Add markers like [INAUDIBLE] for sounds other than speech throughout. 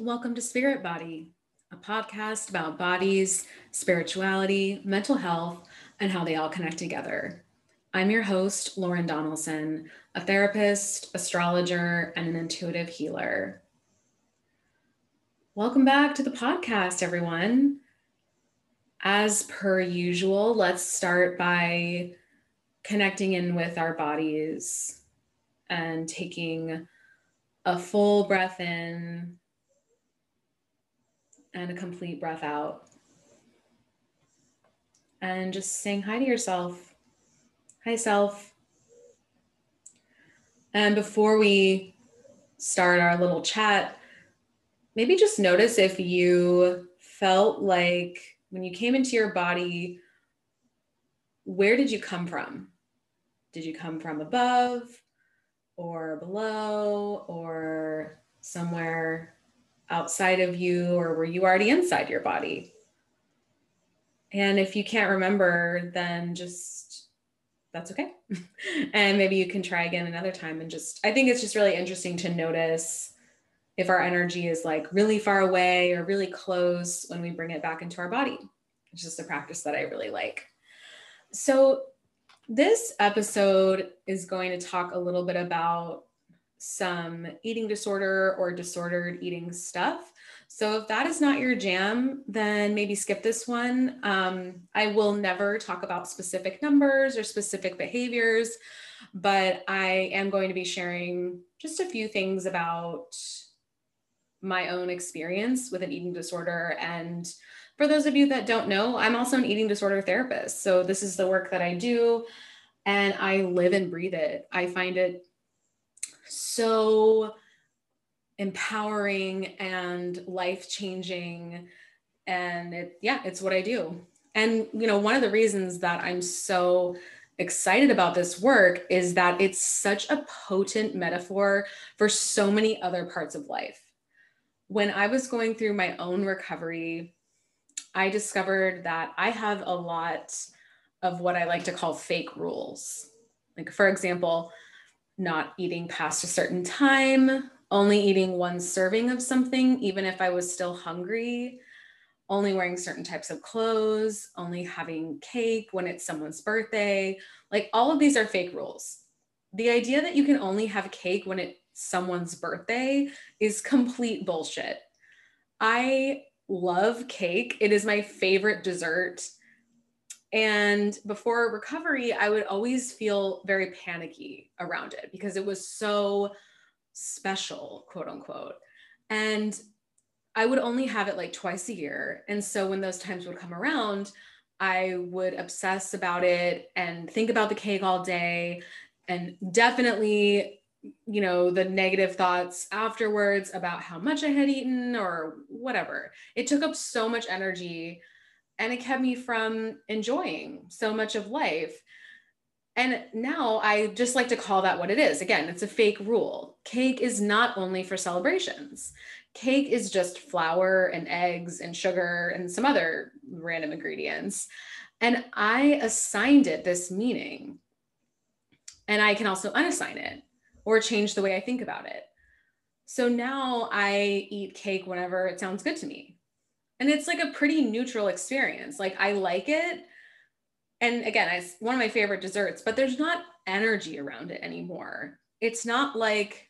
Welcome to Spirit Body, a podcast about bodies, spirituality, mental health, and how they all connect together. I'm your host, Lauren Donaldson, a therapist, astrologer, and an intuitive healer. Welcome back to the podcast, everyone. As per usual, let's start by connecting in with our bodies and taking a full breath in and a complete breath out. And just saying hi to yourself. Hi, self. And before we start our little chat, maybe just notice if you felt like when you came into your body, where did you come from? Did you come from above or below or somewhere outside of you or were you already inside your body? And if you can't remember, then just that's okay. [LAUGHS] and maybe you can try again another time and just, I think it's just really interesting to notice if our energy is like really far away or really close when we bring it back into our body. It's just a practice that I really like. So, this episode is going to talk a little bit about some eating disorder or disordered eating stuff. So if that is not your jam, then maybe skip this one. Um, I will never talk about specific numbers or specific behaviors, but I am going to be sharing just a few things about my own experience with an eating disorder. And for those of you that don't know, I'm also an eating disorder therapist. So this is the work that I do and I live and breathe it. I find it so empowering and life changing. And it, yeah, it's what I do. And, you know, one of the reasons that I'm so excited about this work is that it's such a potent metaphor for so many other parts of life. When I was going through my own recovery, I discovered that I have a lot of what I like to call fake rules. Like, for example, not eating past a certain time, only eating one serving of something, even if I was still hungry, only wearing certain types of clothes, only having cake when it's someone's birthday. Like all of these are fake rules. The idea that you can only have cake when it's someone's birthday is complete bullshit. I love cake. It is my favorite dessert. And before recovery, I would always feel very panicky around it because it was so special, quote unquote. And I would only have it like twice a year. And so when those times would come around, I would obsess about it and think about the cake all day and definitely, you know, the negative thoughts afterwards about how much I had eaten or whatever. It took up so much energy and it kept me from enjoying so much of life. And now I just like to call that what it is. Again, it's a fake rule. Cake is not only for celebrations. Cake is just flour and eggs and sugar and some other random ingredients. And I assigned it this meaning. And I can also unassign it or change the way I think about it. So now I eat cake whenever it sounds good to me and it's like a pretty neutral experience. Like i like it. And again it's one of my favorite desserts but there's not energy around it anymore. It's not like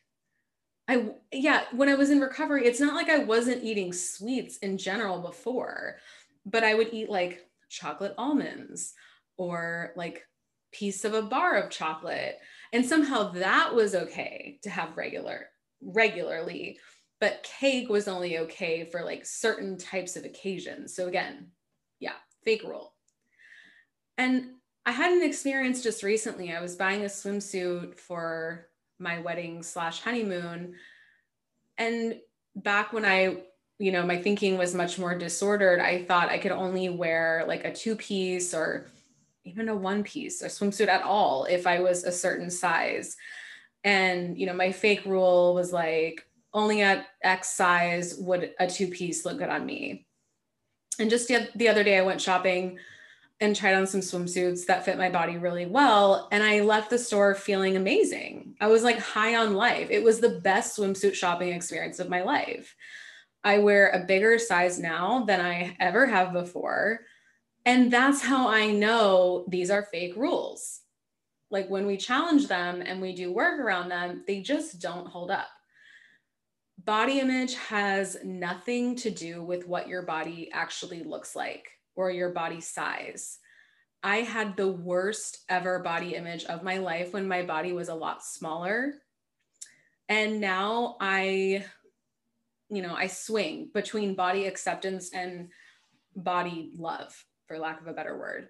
i yeah when i was in recovery it's not like i wasn't eating sweets in general before but i would eat like chocolate almonds or like piece of a bar of chocolate. And somehow that was okay to have regular regularly but cake was only okay for like certain types of occasions. So again, yeah, fake rule. And I had an experience just recently. I was buying a swimsuit for my wedding slash honeymoon. And back when I, you know, my thinking was much more disordered, I thought I could only wear like a two piece or even a one piece, a swimsuit at all if I was a certain size. And, you know, my fake rule was like, only at X size would a two piece look good on me. And just the other day, I went shopping and tried on some swimsuits that fit my body really well. And I left the store feeling amazing. I was like high on life. It was the best swimsuit shopping experience of my life. I wear a bigger size now than I ever have before. And that's how I know these are fake rules. Like when we challenge them and we do work around them, they just don't hold up. Body image has nothing to do with what your body actually looks like or your body size. I had the worst ever body image of my life when my body was a lot smaller. And now I, you know, I swing between body acceptance and body love, for lack of a better word.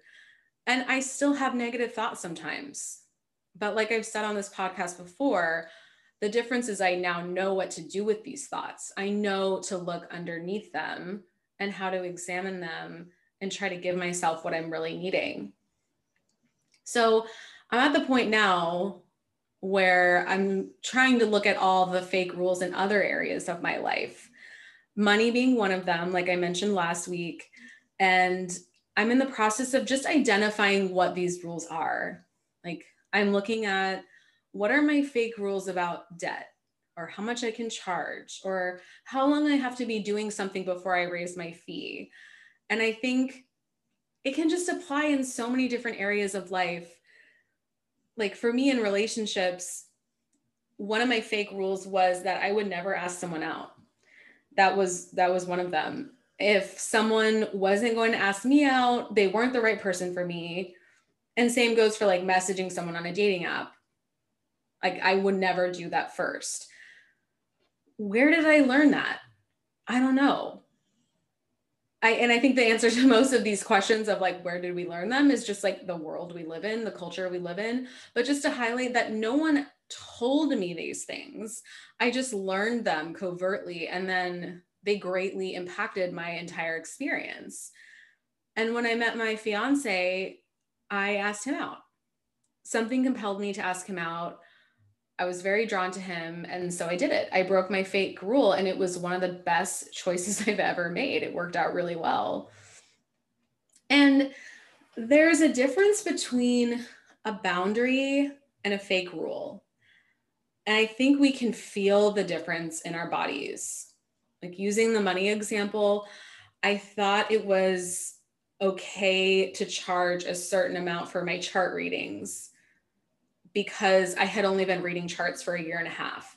And I still have negative thoughts sometimes. But like I've said on this podcast before, the difference is I now know what to do with these thoughts. I know to look underneath them and how to examine them and try to give myself what I'm really needing. So I'm at the point now where I'm trying to look at all the fake rules in other areas of my life, money being one of them, like I mentioned last week. And I'm in the process of just identifying what these rules are. Like I'm looking at what are my fake rules about debt or how much I can charge or how long I have to be doing something before I raise my fee. And I think it can just apply in so many different areas of life. Like for me in relationships, one of my fake rules was that I would never ask someone out. That was that was one of them. If someone wasn't going to ask me out, they weren't the right person for me. And same goes for like messaging someone on a dating app. Like I would never do that first. Where did I learn that? I don't know. I and I think the answer to [LAUGHS] most of these questions of like where did we learn them is just like the world we live in, the culture we live in. But just to highlight that no one told me these things. I just learned them covertly and then they greatly impacted my entire experience. And when I met my fiance, I asked him out. Something compelled me to ask him out. I was very drawn to him. And so I did it. I broke my fake rule, and it was one of the best [LAUGHS] choices [LAUGHS] I've ever made. It worked out really well. And there's a difference between a boundary and a fake rule. And I think we can feel the difference in our bodies. Like using the money example, I thought it was okay to charge a certain amount for my chart readings because I had only been reading charts for a year and a half.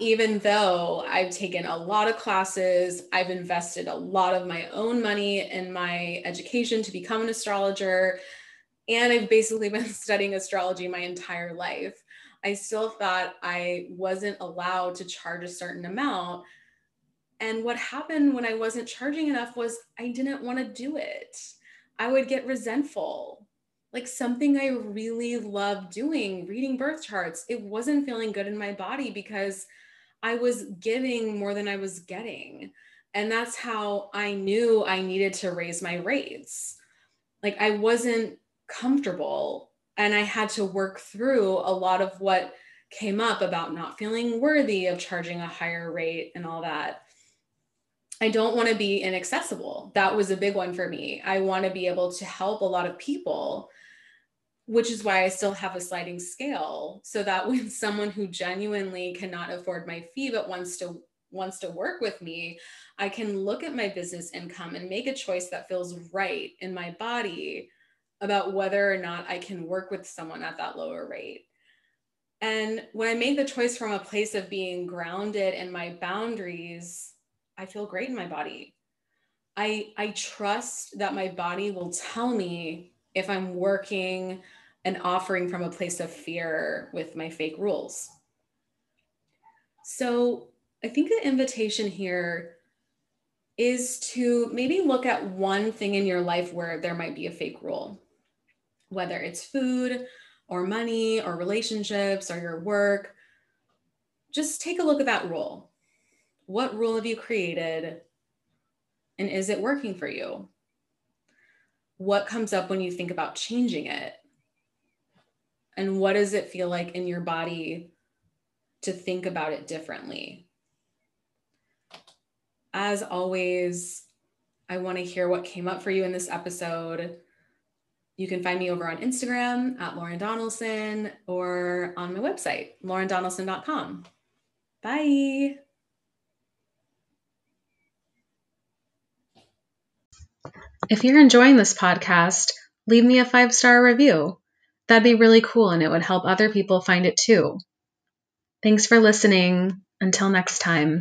Even though I've taken a lot of classes, I've invested a lot of my own money in my education to become an astrologer, and I've basically [LAUGHS] been studying astrology my entire life. I still thought I wasn't allowed to charge a certain amount. And what happened when I wasn't charging enough was I didn't want to do it. I would get resentful like something I really love doing, reading birth charts. It wasn't feeling good in my body because I was giving more than I was getting. And that's how I knew I needed to raise my rates. Like I wasn't comfortable and I had to work through a lot of what came up about not feeling worthy of charging a higher rate and all that. I don't want to be inaccessible. That was a big one for me. I want to be able to help a lot of people which is why I still have a sliding scale so that [LAUGHS] when someone who genuinely cannot afford my fee but wants to wants to work with me, I can look at my business income and make a choice that feels right in my body about whether or not I can work with someone at that lower rate. And when I make the choice from a place of being grounded in my boundaries, I feel great in my body. I I trust that my body will tell me if I'm working and offering from a place of fear with my fake rules. So I think the invitation here is to maybe look at one thing in your life where there might be a fake rule, whether it's food or money or relationships or your work. Just take a look at that rule. What rule have you created? And is it working for you? What comes up when you think about changing it? And what does it feel like in your body to think about it differently? As always, I want to hear what came up for you in this episode. You can find me over on Instagram at Lauren Donaldson or on my website, laurendonaldson.com. Bye. If you're enjoying this podcast, leave me a five star review. That'd be really cool and it would help other people find it too. Thanks for listening. Until next time.